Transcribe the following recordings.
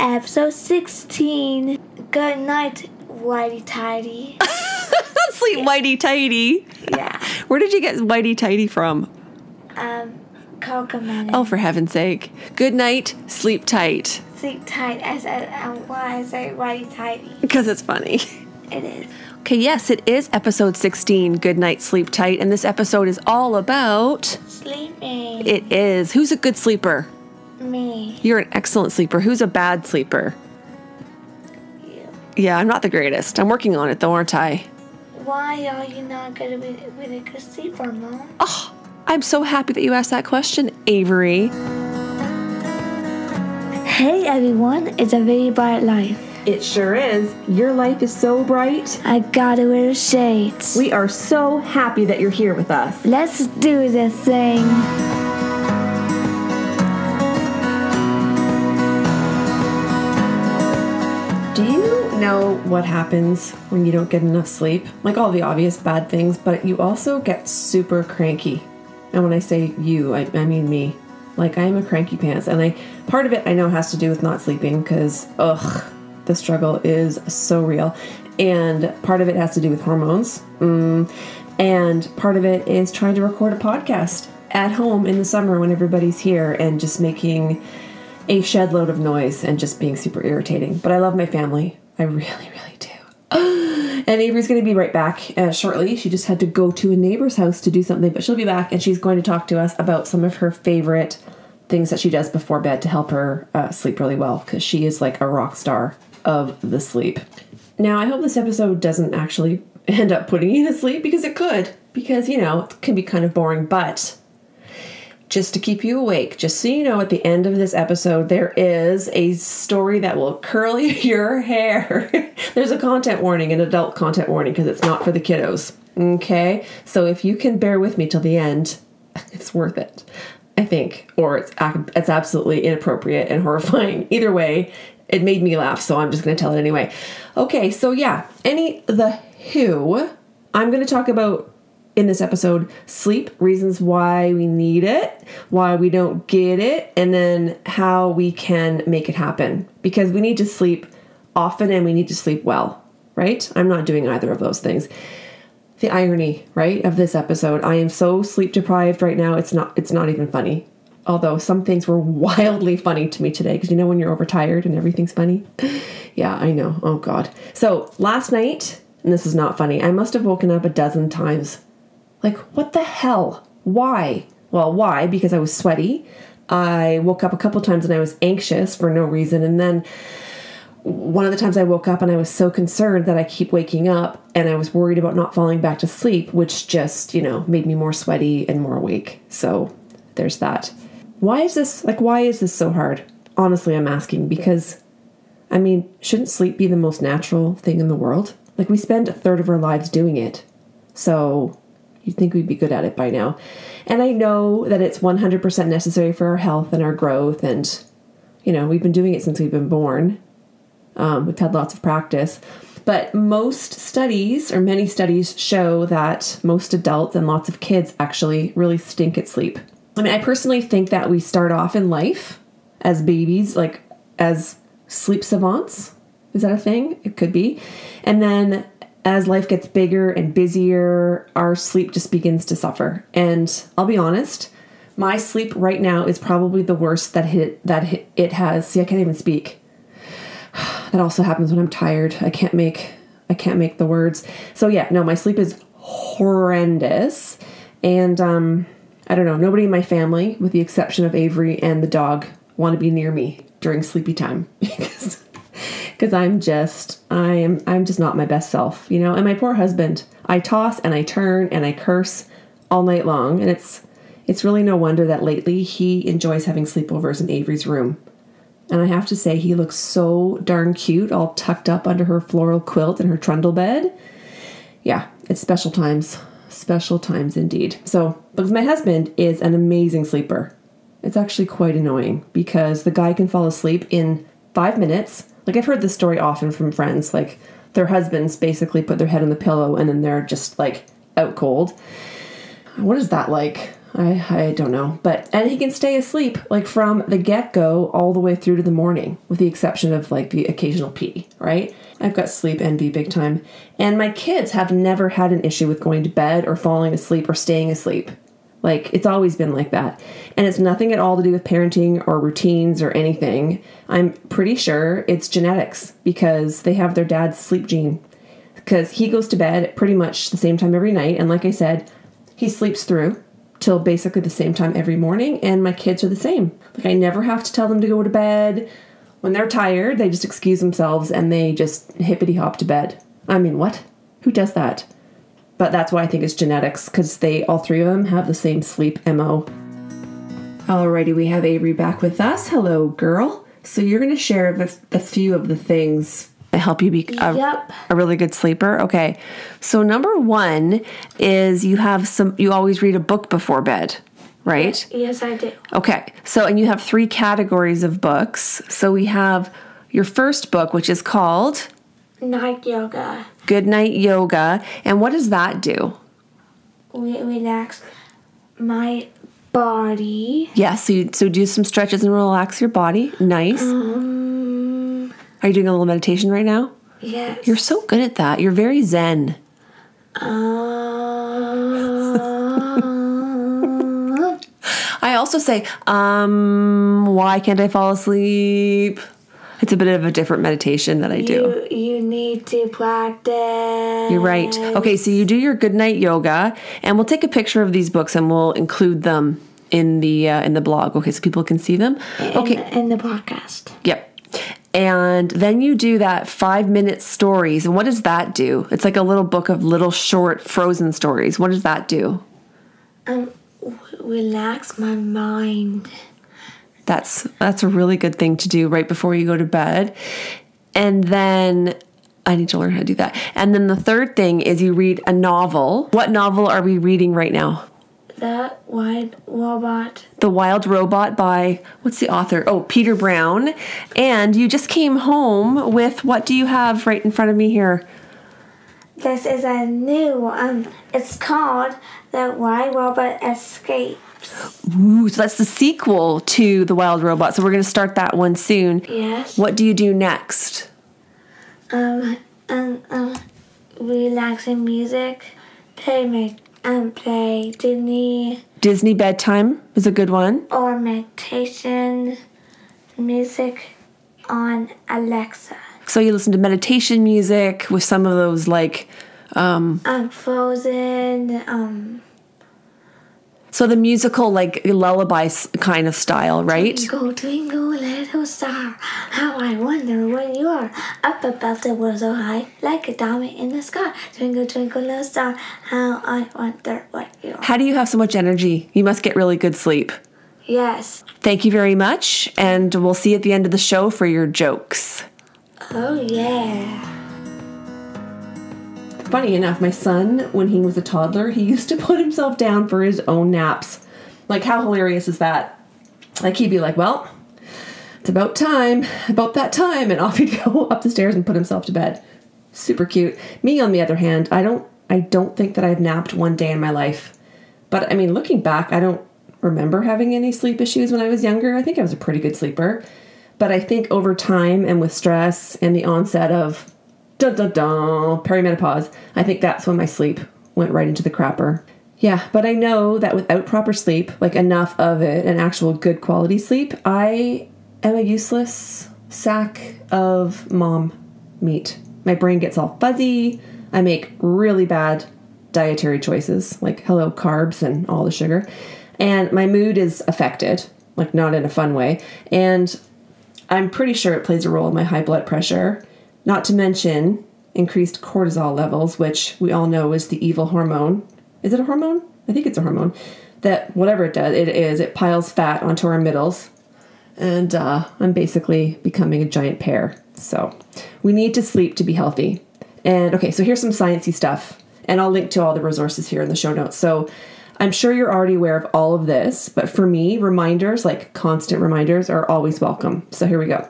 episode 16. Good night, Whitey Tidy. Sleep whitey tighty. yeah. Where did you get whitey tighty from? Um, Cocomelon. Oh, for heaven's sake. Good night, sleep tight. Sleep tight. I said, um, why I say Whitey Tidy? Because it's funny. It is. Okay, yes, it is episode 16, Good Night, Sleep Tight, and this episode is all about. Sleeping. It is. Who's a good sleeper? Me. You're an excellent sleeper. Who's a bad sleeper? You. Yeah, I'm not the greatest. I'm working on it though, aren't I? Why are you not good with, with a good sleeper, Mom? Oh, I'm so happy that you asked that question, Avery. Hey everyone, it's a very bright life. It sure is. Your life is so bright. I gotta wear shades. We are so happy that you're here with us. Let's do this thing. Know what happens when you don't get enough sleep? Like all the obvious bad things, but you also get super cranky. And when I say you, I, I mean me. Like I am a cranky pants, and I part of it I know has to do with not sleeping because ugh, the struggle is so real, and part of it has to do with hormones, mm, and part of it is trying to record a podcast at home in the summer when everybody's here and just making a shed load of noise and just being super irritating. But I love my family. I really, really do. and Avery's going to be right back uh, shortly. She just had to go to a neighbor's house to do something, but she'll be back and she's going to talk to us about some of her favorite things that she does before bed to help her uh, sleep really well because she is like a rock star of the sleep. Now, I hope this episode doesn't actually end up putting you to sleep because it could, because you know, it can be kind of boring, but just to keep you awake, just so you know, at the end of this episode, there is a story that will curl your hair. There's a content warning, an adult content warning, because it's not for the kiddos. Okay? So if you can bear with me till the end, it's worth it. I think, or it's it's absolutely inappropriate and horrifying. Either way, it made me laugh, so I'm just going to tell it anyway. Okay, so yeah, any the who I'm going to talk about in this episode sleep, reasons why we need it, why we don't get it, and then how we can make it happen. Because we need to sleep often and we need to sleep well, right? I'm not doing either of those things. The irony, right, of this episode. I am so sleep deprived right now. It's not it's not even funny. Although some things were wildly funny to me today because you know when you're overtired and everything's funny. yeah, I know. Oh god. So, last night, and this is not funny. I must have woken up a dozen times like, what the hell? Why? Well, why? Because I was sweaty. I woke up a couple times and I was anxious for no reason. And then one of the times I woke up and I was so concerned that I keep waking up and I was worried about not falling back to sleep, which just, you know, made me more sweaty and more awake. So there's that. Why is this like why is this so hard? Honestly, I'm asking because I mean, shouldn't sleep be the most natural thing in the world? Like we spend a third of our lives doing it. So You'd think we'd be good at it by now. And I know that it's 100% necessary for our health and our growth. And, you know, we've been doing it since we've been born. Um, we've had lots of practice. But most studies, or many studies, show that most adults and lots of kids actually really stink at sleep. I mean, I personally think that we start off in life as babies, like as sleep savants. Is that a thing? It could be. And then as life gets bigger and busier, our sleep just begins to suffer. And I'll be honest, my sleep right now is probably the worst that hit that it has. See, I can't even speak. That also happens when I'm tired. I can't make I can't make the words. So yeah, no, my sleep is horrendous. And um I don't know, nobody in my family, with the exception of Avery and the dog, want to be near me during sleepy time because because I'm just I am I'm just not my best self, you know. And my poor husband, I toss and I turn and I curse all night long, and it's it's really no wonder that lately he enjoys having sleepovers in Avery's room. And I have to say, he looks so darn cute, all tucked up under her floral quilt and her trundle bed. Yeah, it's special times. Special times indeed. So, because my husband is an amazing sleeper, it's actually quite annoying because the guy can fall asleep in five minutes like I've heard this story often from friends, like their husbands basically put their head on the pillow and then they're just like out cold. What is that like? I, I don't know. But, and he can stay asleep like from the get go all the way through to the morning, with the exception of like the occasional pee, right? I've got sleep envy big time. And my kids have never had an issue with going to bed or falling asleep or staying asleep. Like, it's always been like that. And it's nothing at all to do with parenting or routines or anything. I'm pretty sure it's genetics because they have their dad's sleep gene. Because he goes to bed at pretty much the same time every night. And like I said, he sleeps through till basically the same time every morning. And my kids are the same. Like, I never have to tell them to go to bed. When they're tired, they just excuse themselves and they just hippity hop to bed. I mean, what? Who does that? But that's why I think it's genetics because they all three of them have the same sleep mo. Alrighty, we have Avery back with us. Hello, girl. So you're going to share a, a few of the things that help you be a, Yep. a really good sleeper. Okay. So number one is you have some. You always read a book before bed, right? Yes, I do. Okay. So, and you have three categories of books. So we have your first book, which is called Night yoga. Good Night Yoga. And what does that do? We relax my body. Yes. so, you, so do some stretches and relax your body. Nice. Um, Are you doing a little meditation right now? yes. You're so good at that. You're very zen. Um, I also say, um, why can't I fall asleep? It's a bit of a different meditation that I do. you you need to practice. You're right. Okay, so you do your good night yoga, and we'll take a picture of these books and we'll include them in the uh, in the blog. Okay, so people can see them. Okay. In, in the podcast. Yep. And then you do that five minute stories. And what does that do? It's like a little book of little short frozen stories. What does that do? Um, w- relax my mind. That's that's a really good thing to do right before you go to bed. And then I need to learn how to do that. And then the third thing is you read a novel. What novel are we reading right now? The white robot. The Wild Robot by what's the author? Oh, Peter Brown. And you just came home with what do you have right in front of me here? This is a new um. It's called the Wild Robot Escape. Ooh, so that's the sequel to The Wild Robot. So we're going to start that one soon. Yes. What do you do next? Um. Um. um relaxing music. Play my um. Play Disney Disney bedtime is a good one. or meditation music on Alexa. So you listen to meditation music with some of those like um Um. Frozen. Um. So the musical like lullaby kind of style, right? Twinkle, twinkle, little star, how I wonder where you are. Up above the world so high, like a diamond in the sky. Twinkle, twinkle, little star, how I wonder what you are. How do you have so much energy? You must get really good sleep. Yes. Thank you very much and we'll see you at the end of the show for your jokes. Oh yeah. Funny enough, my son, when he was a toddler, he used to put himself down for his own naps. Like, how hilarious is that? Like, he'd be like, well, it's about time, about that time, and off he'd go up the stairs and put himself to bed. Super cute. Me, on the other hand, I don't, I don't think that I've napped one day in my life. But I mean, looking back, I don't remember having any sleep issues when I was younger. I think I was a pretty good sleeper. But I think over time and with stress and the onset of dun dun dun perimenopause, I think that's when my sleep went right into the crapper. Yeah, but I know that without proper sleep, like enough of it, an actual good quality sleep, I am a useless sack of mom meat. My brain gets all fuzzy. I make really bad dietary choices, like hello carbs and all the sugar. And my mood is affected, like not in a fun way. And I'm pretty sure it plays a role in my high blood pressure, not to mention increased cortisol levels, which we all know is the evil hormone. Is it a hormone? I think it's a hormone. That whatever it does, it is, it piles fat onto our middles. And uh, I'm basically becoming a giant pear. So we need to sleep to be healthy. And okay, so here's some sciencey stuff. And I'll link to all the resources here in the show notes. So I'm sure you're already aware of all of this, but for me, reminders, like constant reminders, are always welcome. So here we go.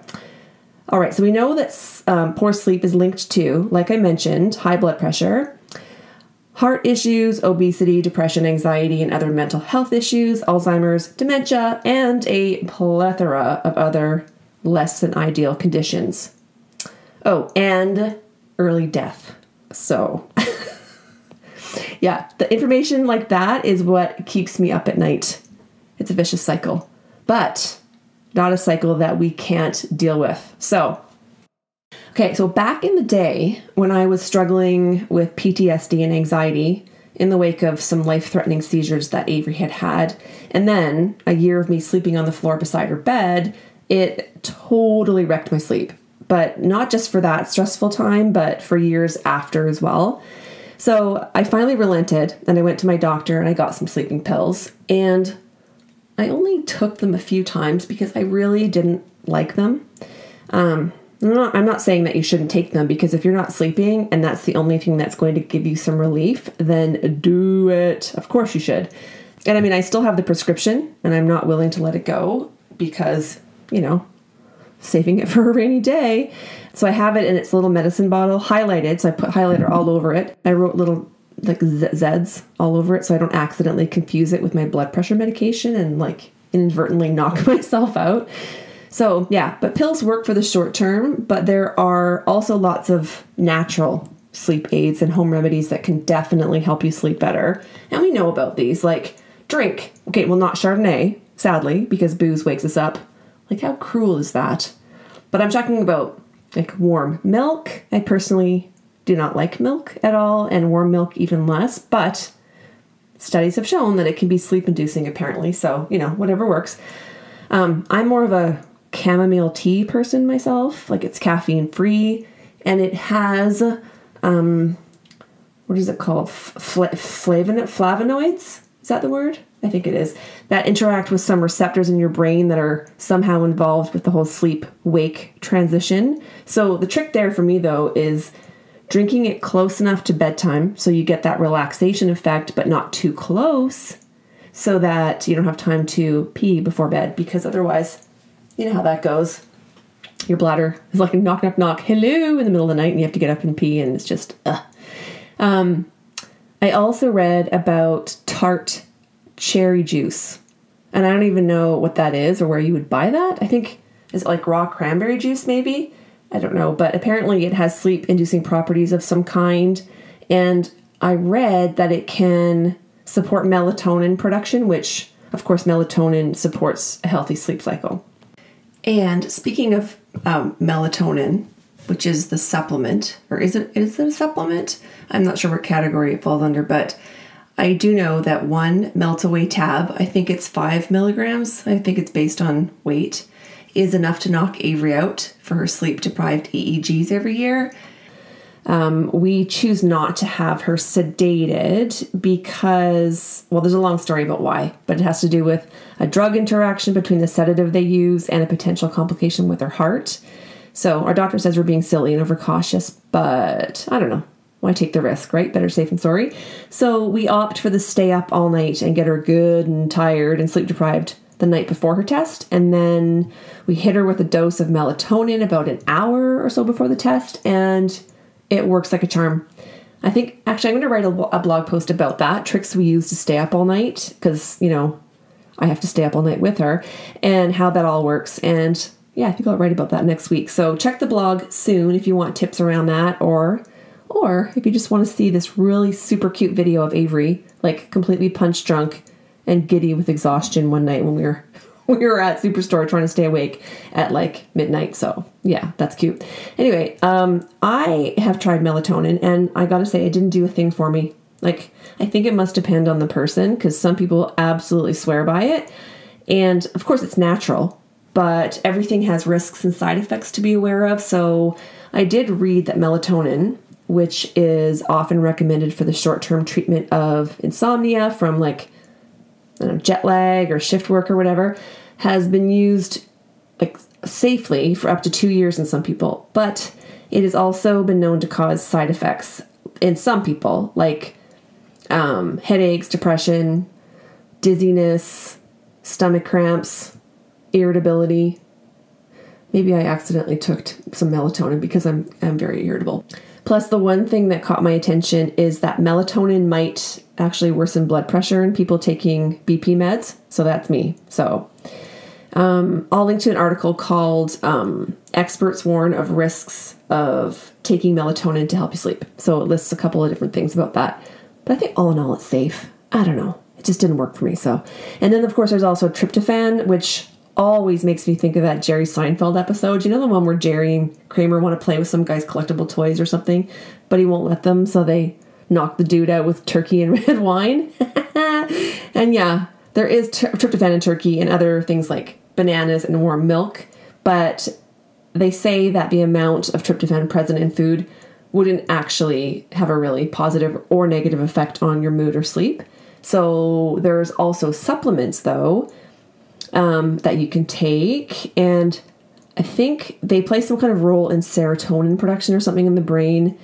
All right, so we know that um, poor sleep is linked to, like I mentioned, high blood pressure, heart issues, obesity, depression, anxiety, and other mental health issues, Alzheimer's, dementia, and a plethora of other less than ideal conditions. Oh, and early death. So, yeah, the information like that is what keeps me up at night. It's a vicious cycle, but not a cycle that we can't deal with. So, okay, so back in the day when I was struggling with PTSD and anxiety in the wake of some life threatening seizures that Avery had had, and then a year of me sleeping on the floor beside her bed, it totally wrecked my sleep. But not just for that stressful time, but for years after as well. So I finally relented and I went to my doctor and I got some sleeping pills. And I only took them a few times because I really didn't like them. Um, I'm not, I'm not saying that you shouldn't take them because if you're not sleeping and that's the only thing that's going to give you some relief, then do it. Of course you should. And I mean, I still have the prescription and I'm not willing to let it go because, you know, saving it for a rainy day. So I have it in its little medicine bottle highlighted. So I put highlighter all over it. I wrote little like Z's all over it so I don't accidentally confuse it with my blood pressure medication and like inadvertently knock myself out. So, yeah, but pills work for the short term, but there are also lots of natural sleep aids and home remedies that can definitely help you sleep better. And we know about these like drink. Okay, well, not Chardonnay, sadly, because booze wakes us up. Like, how cruel is that? But I'm talking about like warm milk. I personally do not like milk at all, and warm milk even less, but studies have shown that it can be sleep inducing apparently, so you know, whatever works. Um, I'm more of a chamomile tea person myself, like it's caffeine free and it has um, what is it called? Fla- flavon- flavonoids? Is that the word? I think it is. That interact with some receptors in your brain that are somehow involved with the whole sleep wake transition. So the trick there for me though is drinking it close enough to bedtime so you get that relaxation effect, but not too close so that you don't have time to pee before bed because otherwise, you know how that goes. Your bladder is like a knock, knock, knock, hello in the middle of the night, and you have to get up and pee, and it's just, ugh. Um, I also read about tart cherry juice, and I don't even know what that is or where you would buy that. I think is it like raw cranberry juice, maybe? I don't know, but apparently it has sleep inducing properties of some kind. And I read that it can support melatonin production, which, of course, melatonin supports a healthy sleep cycle. And speaking of um, melatonin, which is the supplement, or is it is it a supplement? I'm not sure what category it falls under, but I do know that one melt away tab, I think it's five milligrams. I think it's based on weight is enough to knock Avery out for her sleep deprived EEGs every year. Um, we choose not to have her sedated because, well, there's a long story about why, but it has to do with a drug interaction between the sedative they use and a potential complication with her heart. So our doctor says we're being silly and overcautious, but I don't know. Why take the risk, right? Better safe than sorry. So we opt for the stay up all night and get her good and tired and sleep deprived the night before her test, and then we hit her with a dose of melatonin about an hour or so before the test, and it works like a charm. I think actually I'm going to write a, a blog post about that tricks we use to stay up all night because you know I have to stay up all night with her and how that all works. And yeah, I think I'll write about that next week. So check the blog soon if you want tips around that or or if you just want to see this really super cute video of Avery like completely punch drunk and giddy with exhaustion one night when we were we were at Superstore trying to stay awake at like midnight. So yeah, that's cute. Anyway, um, I have tried melatonin and I gotta say it didn't do a thing for me. Like I think it must depend on the person because some people absolutely swear by it. And of course it's natural, but everything has risks and side effects to be aware of. So I did read that melatonin, which is often recommended for the short-term treatment of insomnia from like know, jet lag or shift work or whatever, has been used like safely for up to two years in some people, but it has also been known to cause side effects in some people, like um, headaches, depression, dizziness, stomach cramps, irritability. Maybe I accidentally took some melatonin because I'm I'm very irritable. Plus, the one thing that caught my attention is that melatonin might actually worsen blood pressure in people taking BP meds. So that's me. So um, I'll link to an article called um, Experts Warn of Risks of Taking Melatonin to Help You Sleep. So it lists a couple of different things about that. But I think all in all, it's safe. I don't know. It just didn't work for me. So, and then of course, there's also tryptophan, which always makes me think of that Jerry Seinfeld episode. You know the one where Jerry and Kramer want to play with some guy's collectible toys or something, but he won't let them, so they knock the dude out with turkey and red wine. and yeah, there is tryptophan in turkey and other things like bananas and warm milk, but they say that the amount of tryptophan present in food wouldn't actually have a really positive or negative effect on your mood or sleep. So there's also supplements though um, that you can take, and I think they play some kind of role in serotonin production or something in the brain,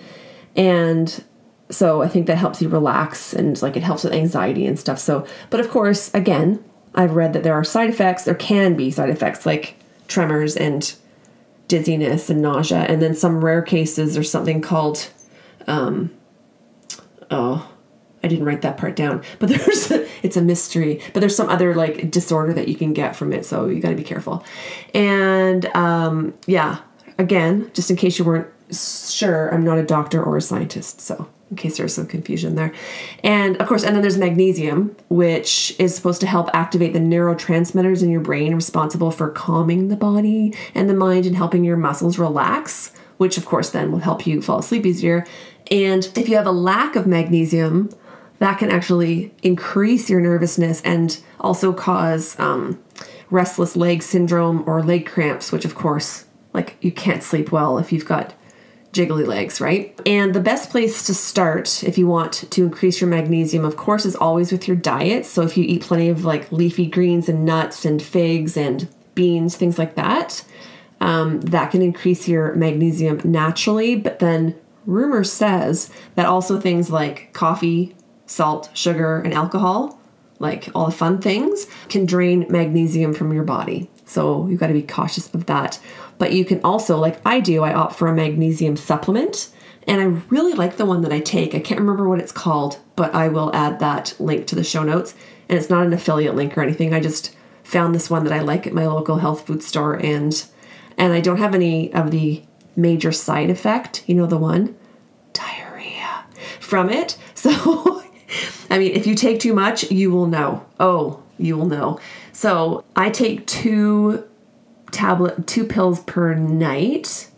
and so I think that helps you relax and like it helps with anxiety and stuff. So, but of course, again, I've read that there are side effects. There can be side effects like tremors and dizziness and nausea, and then some rare cases there's something called, um, oh, I didn't write that part down, but there's it's a mystery. But there's some other like disorder that you can get from it, so you got to be careful. And um, yeah, again, just in case you weren't sure, I'm not a doctor or a scientist, so in case there's some confusion there. And of course, and then there's magnesium, which is supposed to help activate the neurotransmitters in your brain responsible for calming the body and the mind and helping your muscles relax, which of course then will help you fall asleep easier. And if you have a lack of magnesium, that can actually increase your nervousness and also cause um, restless leg syndrome or leg cramps, which of course, like you can't sleep well if you've got jiggly legs, right? And the best place to start if you want to increase your magnesium, of course, is always with your diet. So if you eat plenty of like leafy greens and nuts and figs and beans, things like that, um, that can increase your magnesium naturally. But then rumor says that also things like coffee, salt, sugar, and alcohol, like all the fun things, can drain magnesium from your body. So you've got to be cautious of that. But you can also, like I do, I opt for a magnesium supplement. And I really like the one that I take. I can't remember what it's called, but I will add that link to the show notes. And it's not an affiliate link or anything. I just found this one that I like at my local health food store and and I don't have any of the major side effect, you know the one, diarrhea from it. So I mean, if you take too much, you will know. Oh, you will know. So I take two tablet, two pills per night,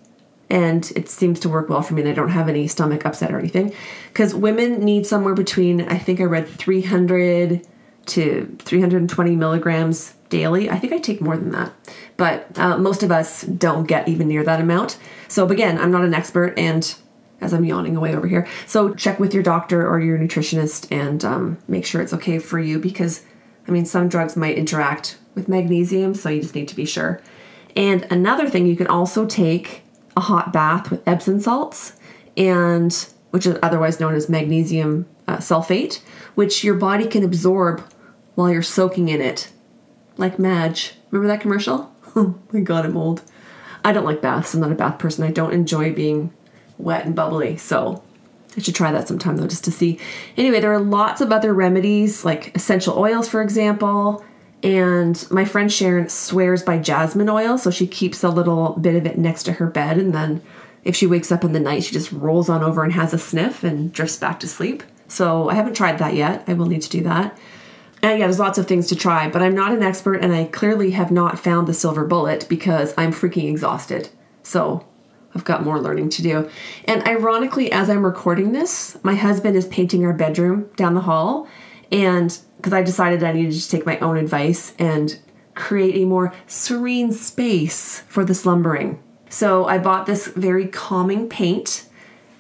and it seems to work well for me. And I don't have any stomach upset or anything. Because women need somewhere between, I think I read 300 to 320 milligrams daily. I think I take more than that, but uh, most of us don't get even near that amount. So again, I'm not an expert, and as I'm yawning away over here. So check with your doctor or your nutritionist and um, make sure it's okay for you because, I mean, some drugs might interact with magnesium, so you just need to be sure. And another thing, you can also take a hot bath with Epsom salts, and which is otherwise known as magnesium uh, sulfate, which your body can absorb while you're soaking in it, like Madge. Remember that commercial? Oh my god, I'm old. I don't like baths. I'm not a bath person. I don't enjoy being wet and bubbly. So I should try that sometime though, just to see. Anyway, there are lots of other remedies, like essential oils, for example. And my friend Sharon swears by jasmine oil, so she keeps a little bit of it next to her bed. And then if she wakes up in the night, she just rolls on over and has a sniff and drifts back to sleep. So I haven't tried that yet. I will need to do that. And yeah, there's lots of things to try, but I'm not an expert and I clearly have not found the silver bullet because I'm freaking exhausted. So I've got more learning to do. And ironically, as I'm recording this, my husband is painting our bedroom down the hall. And because I decided I needed to take my own advice and create a more serene space for the slumbering. So I bought this very calming paint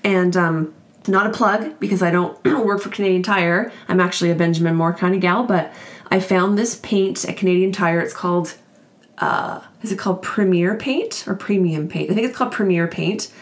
and um, not a plug because I don't work for Canadian Tire. I'm actually a Benjamin Moore kind of gal, but I found this paint at Canadian Tire. It's called uh, is it called Premier Paint or Premium Paint? I think it's called Premier Paint.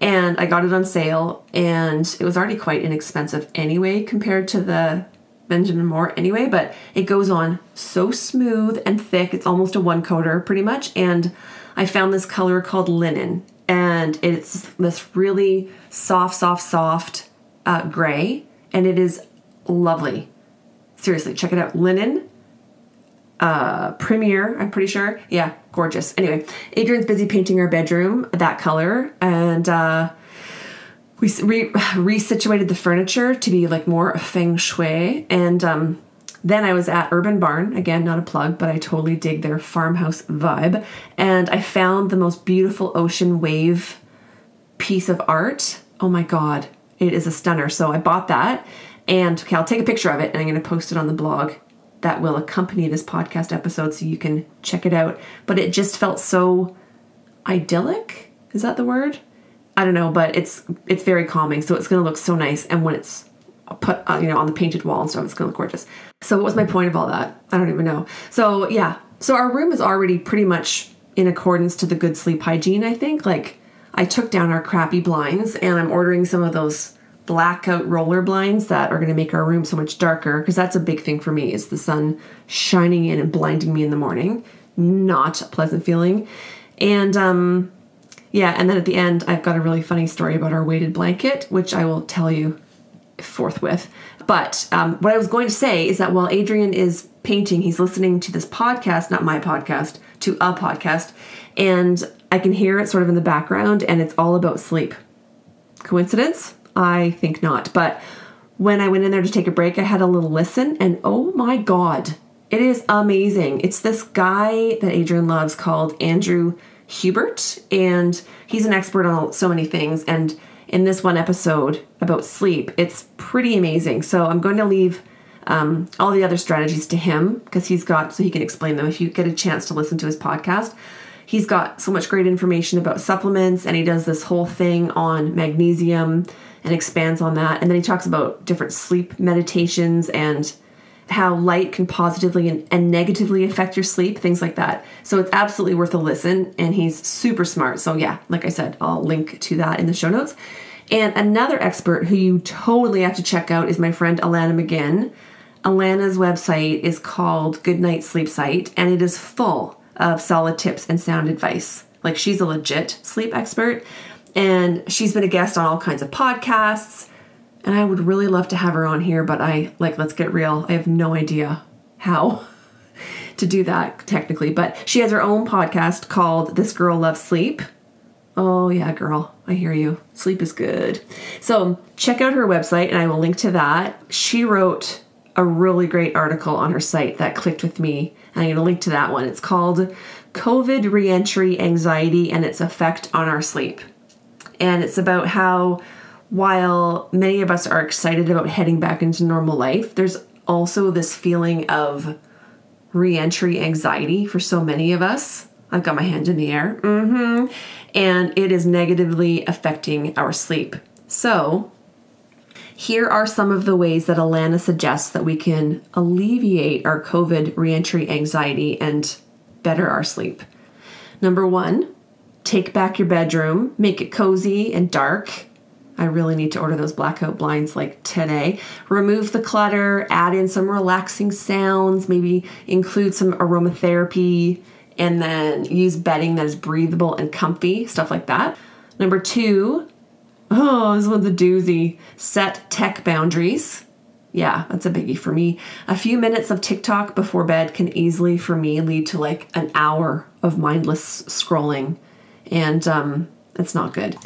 And I got it on sale, and it was already quite inexpensive anyway compared to the Benjamin Moore anyway, but it goes on so smooth and thick. It's almost a one coater pretty much. And I found this color called linen, and it's this really soft, soft, soft uh, gray, and it is lovely. Seriously, check it out. Linen, uh, Premier, I'm pretty sure. Yeah, gorgeous. Anyway, Adrian's busy painting our bedroom that color, and uh, we re- resituated the furniture to be like more feng shui. And um, then I was at Urban Barn, again, not a plug, but I totally dig their farmhouse vibe. And I found the most beautiful ocean wave piece of art. Oh my God, it is a stunner. So I bought that. And okay, I'll take a picture of it and I'm going to post it on the blog that will accompany this podcast episode so you can check it out. But it just felt so idyllic. Is that the word? I don't know, but it's it's very calming. So it's going to look so nice. And when it's put uh, you know on the painted wall and stuff, it's going to look gorgeous. So what was my point of all that? I don't even know. So yeah, so our room is already pretty much in accordance to the good sleep hygiene. I think like I took down our crappy blinds and I'm ordering some of those blackout roller blinds that are going to make our room so much darker because that's a big thing for me is the sun shining in and blinding me in the morning. Not a pleasant feeling. And um yeah and then at the end i've got a really funny story about our weighted blanket which i will tell you forthwith. But um, what i was going to say is that while adrian is painting he's listening to this podcast not my podcast to a podcast and i can hear it sort of in the background and it's all about sleep. Coincidence I think not. But when I went in there to take a break, I had a little listen, and oh my God, it is amazing. It's this guy that Adrian loves called Andrew Huberman, and he's an expert on so many things. And in this one episode about sleep, it's pretty amazing. So I'm going to leave um, all the other strategies to him because he's got, so he can explain them if you get a chance to listen to his podcast. He's got so much great information about supplements, and he does this whole thing on magnesium and expands on that. And then he talks about different sleep meditations and how light can positively and, negatively affect your sleep, things like that. So it's absolutely worth a listen. And he's super smart. So, yeah, like I said, I'll link to that in the show notes. And another expert who you totally have to check out is my friend Alana McGinn. Alana's website is called Goodnight Sleep Site, and it is full of solid tips and sound advice. Like she's a legit sleep expert. And she's been a guest on all kinds of podcasts. And I would really love to have her on here, but I, like, let's get real, I have no idea how to do that technically. But she has her own podcast called This Girl Loves Sleep. Oh, yeah, girl, I hear you. Sleep is good. So check out her website, and I will link to that. She wrote a really great article on her site that clicked with me. And I'm going to link to that one. It's called COVID Reentry Anxiety and Its Effect on Our Sleep and it's about how while many of us are excited about heading back into normal life, there's also this feeling of reentry anxiety for so many of us. I've got my hand in the air. Mm-hmm. And it is negatively affecting our sleep. So, here are some of the ways that Alana suggests that we can alleviate our COVID reentry anxiety and better our sleep. Number one, take back your bedroom, make it cozy and dark. I really need to order those blackout blinds like today. Remove the clutter, add in some relaxing sounds, maybe include some aromatherapy, and then use bedding that is breathable and comfy, stuff like that. Number two, oh, this one's a doozy. Set tech boundaries. Yeah, that's a biggie for me. A few minutes of TikTok before bed can easily, for me, lead to like an hour of mindless scrolling and um, it's not good.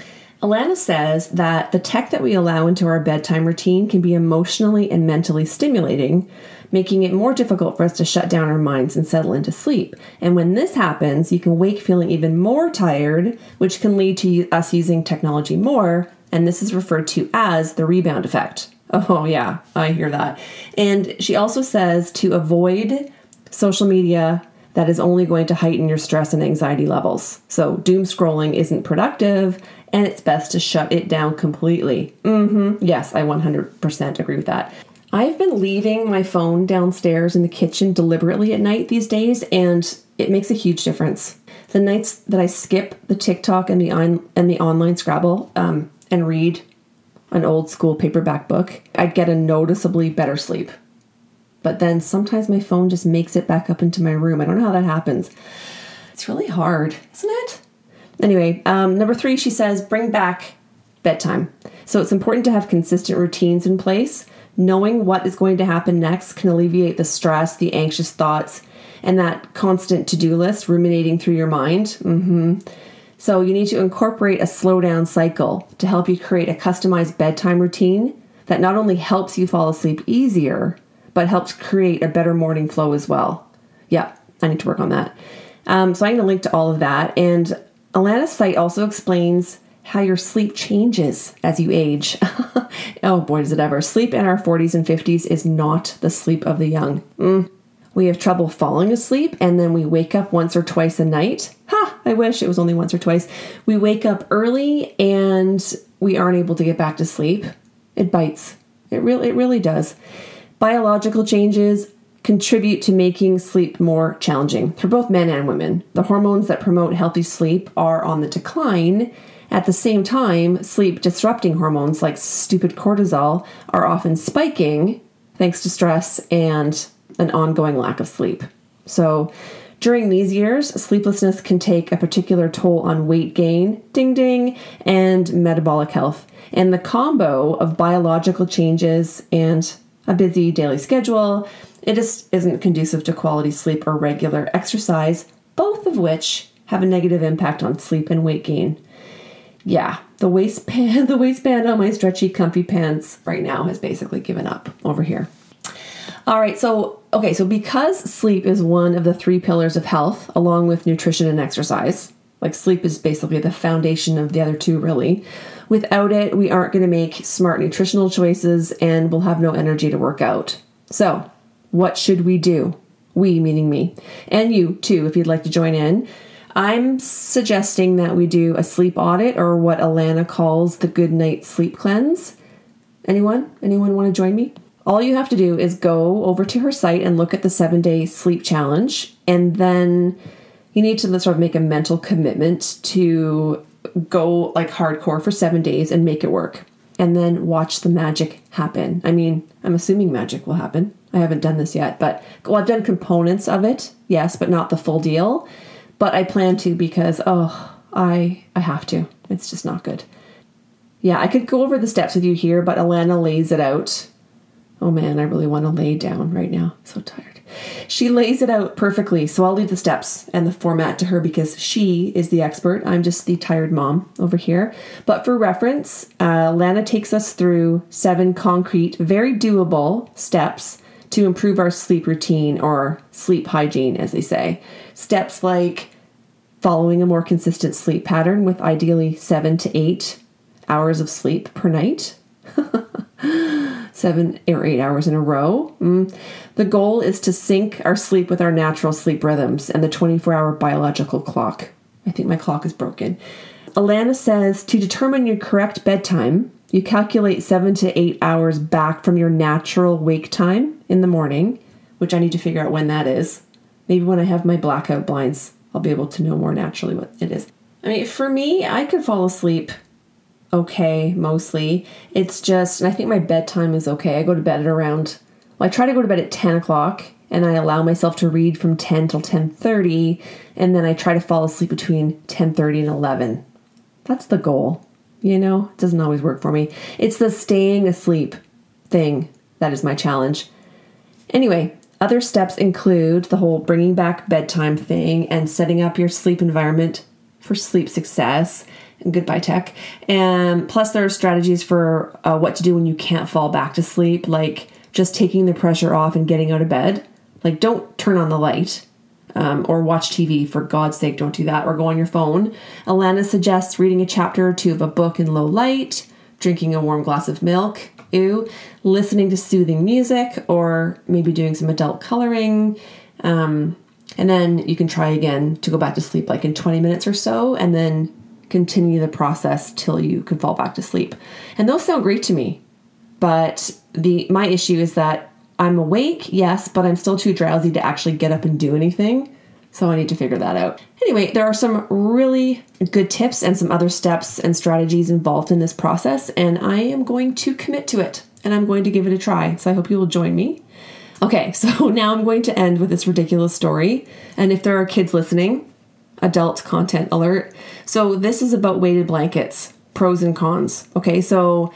Alana says that the tech that we allow into our bedtime routine can be emotionally and mentally stimulating, making it more difficult for us to shut down our minds and settle into sleep. And when this happens, you can wake feeling even more tired, which can lead to us using technology more, and this is referred to as the rebound effect. Oh, yeah, I hear that. And she also says to avoid social media that is only going to heighten your stress and anxiety levels. So, doom scrolling isn't productive and it's best to shut it down completely. Mm-hmm. Yes, I 100% agree with that. I've been leaving my phone downstairs in the kitchen deliberately at night these days, and it makes a huge difference. The nights that I skip the TikTok and the on and the online Scrabble um, and read an old school paperback book, I get a noticeably better sleep but then sometimes my phone just makes it back up into my room. I don't know how that happens. It's really hard, isn't it? Anyway, um, number three, she says, bring back bedtime. So it's important to have consistent routines in place. Knowing what is going to happen next can alleviate the stress, the anxious thoughts, and that constant to do list ruminating through your mind. Mm-hmm. So you need to incorporate a slow down cycle to help you create a customized bedtime routine that not only helps you fall asleep easier, but helps create a better morning flow as well. Yeah, I need to work on that. Um, so I'm going to link to all of that. And Alana's site also explains how your sleep changes as you age. oh boy, does it ever. Sleep in our 40s and 50s is not the sleep of the young. Mm. We have trouble falling asleep and then we wake up once or twice a night. Ha! I wish it was only once or twice. We wake up early and we aren't able to get back to sleep. It bites. It really it really does. Biological changes contribute to making sleep more challenging for both men and women. The hormones that promote healthy sleep are on the decline. At the same time, sleep disrupting hormones like stupid cortisol are often spiking thanks to stress and an ongoing lack of sleep. So, during these years, sleeplessness can take a particular toll on weight gain, ding ding, and metabolic health. And the combo of biological changes and a busy daily schedule, it just isn't conducive to quality sleep or regular exercise, both of which have a negative impact on sleep and weight gain. Yeah, the waistband, the waistband on my stretchy, comfy pants right now has basically given up over here. All right, so okay, so because sleep is one of the three pillars of health, along with nutrition and exercise, like sleep is basically the foundation of the other two, really. Without it, we aren't going to make smart nutritional choices and we'll have no energy to work out. So, what should we do? We, meaning me, and you too, if you'd like to join in. I'm suggesting that we do a sleep audit or what Alana calls the good night sleep cleanse. Anyone? Anyone want to join me? All you have to do is go over to her site and look at the seven day sleep challenge, and then you need to sort of make a mental commitment to go like hardcore for seven days and make it work. And then watch the magic happen. I mean, I'm assuming magic will happen. I haven't done this yet, but well, I've done components of it, yes, but not the full deal. But I plan to because oh, I I have to. It's just not good. Yeah, I could go over the steps with you here, but Alana lays it out Oh man, I really want to lay down right now. so tired. She lays it out perfectly, so I'll leave the steps and the format to her because she is the expert. I'm just the tired mom over here. But for reference, uh, Lana takes us through seven concrete, very doable steps to improve our sleep routine or sleep hygiene, as they say. Steps like following a more consistent sleep pattern with ideally seven to eight hours of sleep per night. seven or eight hours in a row. Mm. The goal is to sync our sleep with our natural sleep rhythms and the 24 hour biological clock. I think my clock is broken. Alana says to determine your correct bedtime, you calculate seven to eight hours back from your natural wake time in the morning, which I need to figure out when that is. Maybe when I have my blackout blinds, I'll be able to know more naturally what it is. I mean, for me, I could fall asleep okay mostly. It's just, I think my bedtime is okay. I go to bed at around, well, I try to go to bed at 10 o'clock and I allow myself to read from 10 till 10.30 and then I try to fall asleep between 10.30 and 11. That's the goal. You know, it doesn't always work for me. It's the staying asleep thing that is my challenge. Anyway, other steps include the whole bringing back bedtime thing and setting up your sleep environment for sleep success goodbye tech. And plus, there are strategies for uh, what to do when you can't fall back to sleep, like just taking the pressure off and getting out of bed. Like, don't turn on the light um, or watch TV. For God's sake, don't do that. Or go on your phone. Alana suggests reading a chapter or two of a book in low light, drinking a warm glass of milk. Ew. Listening to soothing music, or maybe doing some adult coloring. Um, and then you can try again to go back to sleep like in 20 minutes or so, and then continue the process till you can fall back to sleep. And those sound great to me. But the my issue is that I'm awake, yes, but I'm still too drowsy to actually get up and do anything. So I need to figure that out. Anyway, there are some really good tips and some other steps and strategies involved in this process, and I am going to commit to it and I'm going to give it a try. So I hope you will join me. Okay, so now I'm going to end with this ridiculous story. And if there are kids listening, adult content alert. So this is about weighted blankets, pros and cons. Okay, so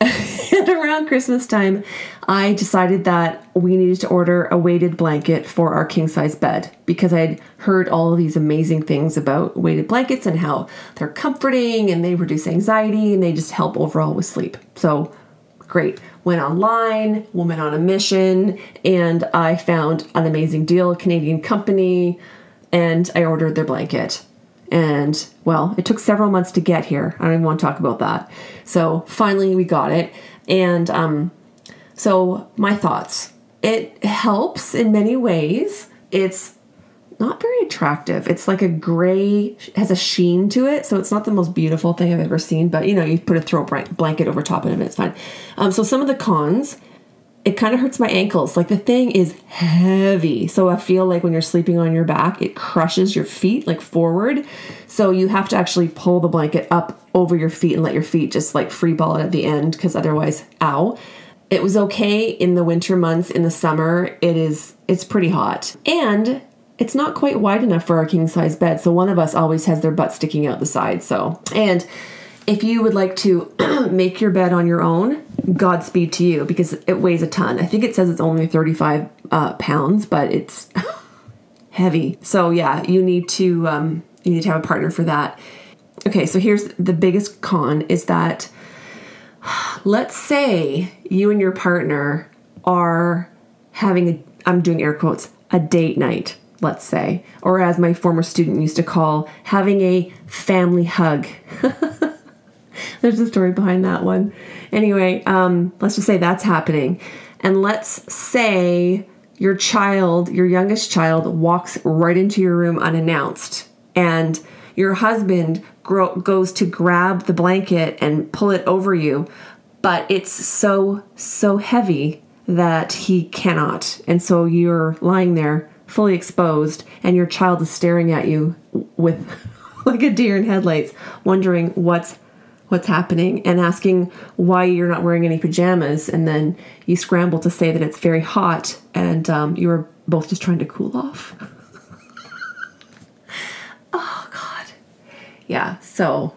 around Christmas time, I decided that we needed to order a weighted blanket for our king size bed because I'd heard all of these amazing things about weighted blankets and how they're comforting and they reduce anxiety and they just help overall with sleep. So great. Went online, woman on a mission, and I found an amazing deal, Canadian company, and I ordered their blanket. And well, it took several months to get here. I don't even want to talk about that. So finally, we got it. And um, so, my thoughts it helps in many ways. It's not very attractive. It's like a gray, has a sheen to it, so it's not the most beautiful thing I've ever seen. But you know, you put a throw blanket over top of it, it's fine. Um, so some of the cons, it kind of hurts my ankles. Like the thing is heavy, so I feel like when you're sleeping on your back, it crushes your feet like forward. So you have to actually pull the blanket up over your feet and let your feet just like free ball it at the end, because otherwise, ow. It was okay in the winter months. In the summer, it is it's pretty hot. And it's not quite wide enough for our king size bed. So one of us always has their butt sticking out the side. So, and if you would like to make your bed on your own, Godspeed to you because it weighs a ton. I think it says it's only 35 uh, pounds, but it's heavy. So yeah, you need to um, you need to have a partner for that. Okay, so here's the biggest con is that let's say you and your partner are having a I'm doing air quotes a date night let's say, or as my former student used to call, having a family hug. There's a story behind that one. Anyway, um, let's just say that's happening. And let's say your child, your youngest child, walks right into your room unannounced, and your husband gro- goes to grab the blanket and pull it over you, but it's so, so heavy that he cannot. And so you're lying there fully exposed and your child is staring at you with like a deer in headlights wondering what's what's happening and asking why you're not wearing any pajamas and then you scramble to say that it's very hot and um, you were both just trying to cool off oh god yeah so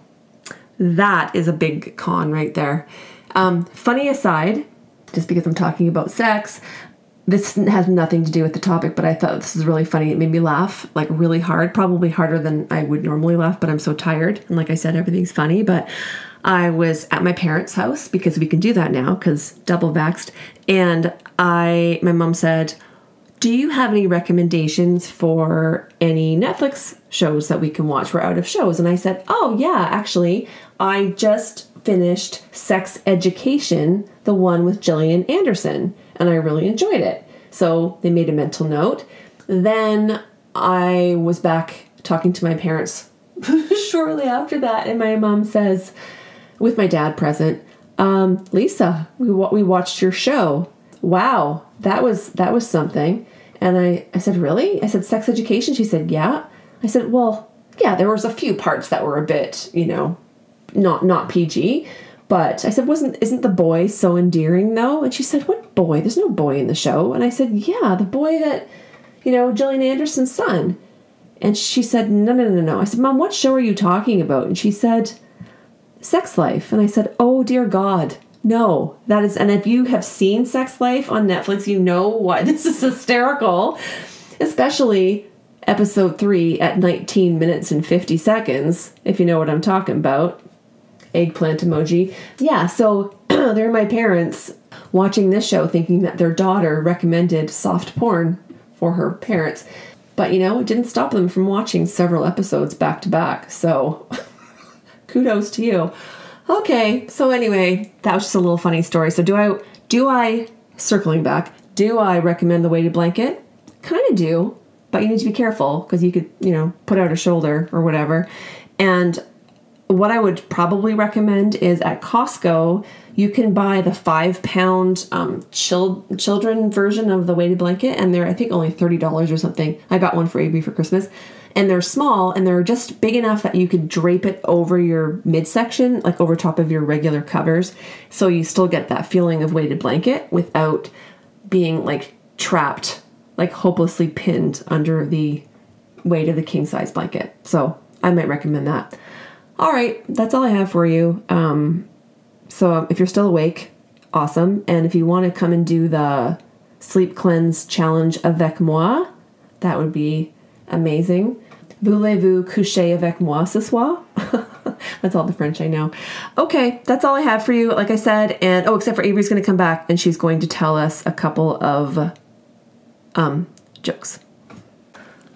that is a big con right there um, funny aside just because i'm talking about sex this has nothing to do with the topic, but I thought this was really funny. It made me laugh like really hard, probably harder than I would normally laugh, but I'm so tired. And like I said, everything's funny. But I was at my parents' house because we can do that now because double vaxxed. And I, my mom said, Do you have any recommendations for any Netflix shows that we can watch? We're out of shows. And I said, Oh, yeah, actually, I just finished Sex Education, the one with Gillian Anderson and I really enjoyed it. So they made a mental note. Then I was back talking to my parents shortly after that, and my mom says, with my dad present, um, Lisa, we we watched your show. Wow, that was that was something. And I I said, really? I said, sex education. She said, yeah. I said, well, yeah. There was a few parts that were a bit, you know, not not PG. But I said, wasn't isn't the boy so endearing though? And she said, What boy? There's no boy in the show. And I said, Yeah, the boy that, you know, Gillian Anderson's son. And she said, No, no, no, no. I said, Mom, what show are you talking about? And she said, Sex Life. And I said, Oh dear God. No, that is, and if you have seen Sex Life on Netflix, you know what this is hysterical, especially episode three at 19 minutes and 50 seconds, if you know what I'm talking about eggplant emoji. Yeah, so they're my parents watching this show thinking that their daughter recommended soft porn for her parents. But you know, it didn't stop them from watching several episodes back to back. So kudos to you. Okay, so anyway, that was just a little funny story. So do I do I circling back, do I recommend the weighted blanket? Kind of do, but you need to be careful because you could, you know, put out a shoulder or whatever. And what I would probably recommend is at Costco, you can buy the five pound um, chil- children version of the weighted blanket, and they're, I think, only $30 or something. I got one for Avery for Christmas. And they're small and they're just big enough that you could drape it over your midsection, like over top of your regular covers. So you still get that feeling of weighted blanket without being like trapped, like hopelessly pinned under the weight of the king size blanket. So I might recommend that. All right, that's all I have for you. Um, so if you're still awake, awesome. And if you want to come and do the sleep cleanse challenge avec moi, that would be amazing. Voulez-vous coucher avec moi ce soir? that's all the French I know. Okay, that's all I have for you, like I said. And oh, except for Avery's going to come back and she's going to tell us a couple of um, jokes.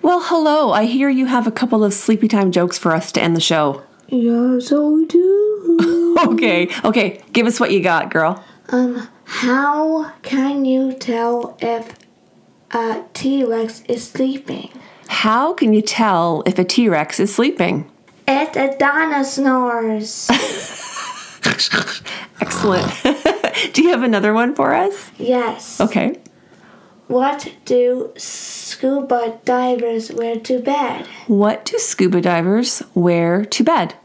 Well, hello. I hear you have a couple of sleepy time jokes for us to end the show. Yes, I do. Okay, okay. Give us what you got, girl. Um, how can you tell if a T Rex is sleeping? How can you tell if a T Rex is sleeping? It's a dinosaurs. Excellent. Do you have another one for us? yes. Okay. What do scuba divers wear to bed? What do scuba divers wear to bed?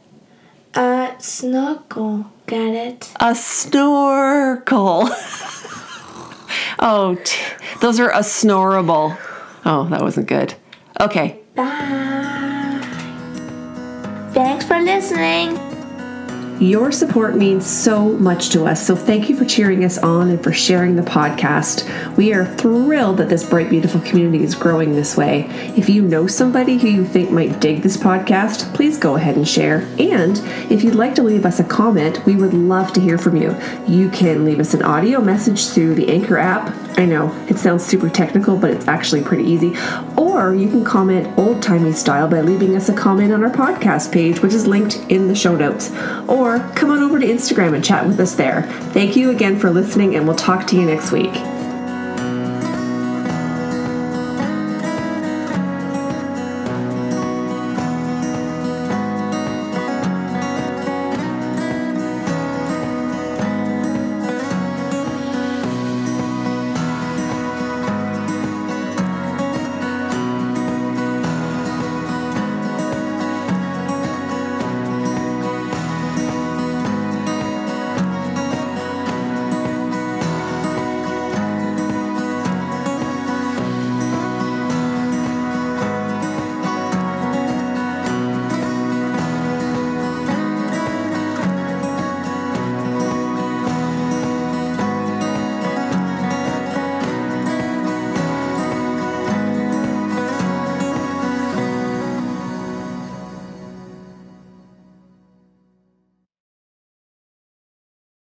A snorkel. Get it? A snorkel. oh, t- those are a snorable. Oh, that wasn't good. Okay. Bye. Thanks for listening. Your support means so much to us, so thank you for cheering us on and for sharing the podcast. We are thrilled that this bright, beautiful community is growing this way. If you know somebody who you think might dig this podcast, please go ahead and share. And if you'd like to leave us a comment, we would love to hear from you. You can leave us an audio message through the Anchor app. I know it sounds super technical, but it's actually pretty easy. Or you can comment old timey style by leaving us a comment on our podcast page, which is linked in the show notes. Come on over to Instagram and chat with us there. Thank you again for listening, and we'll talk to you next week.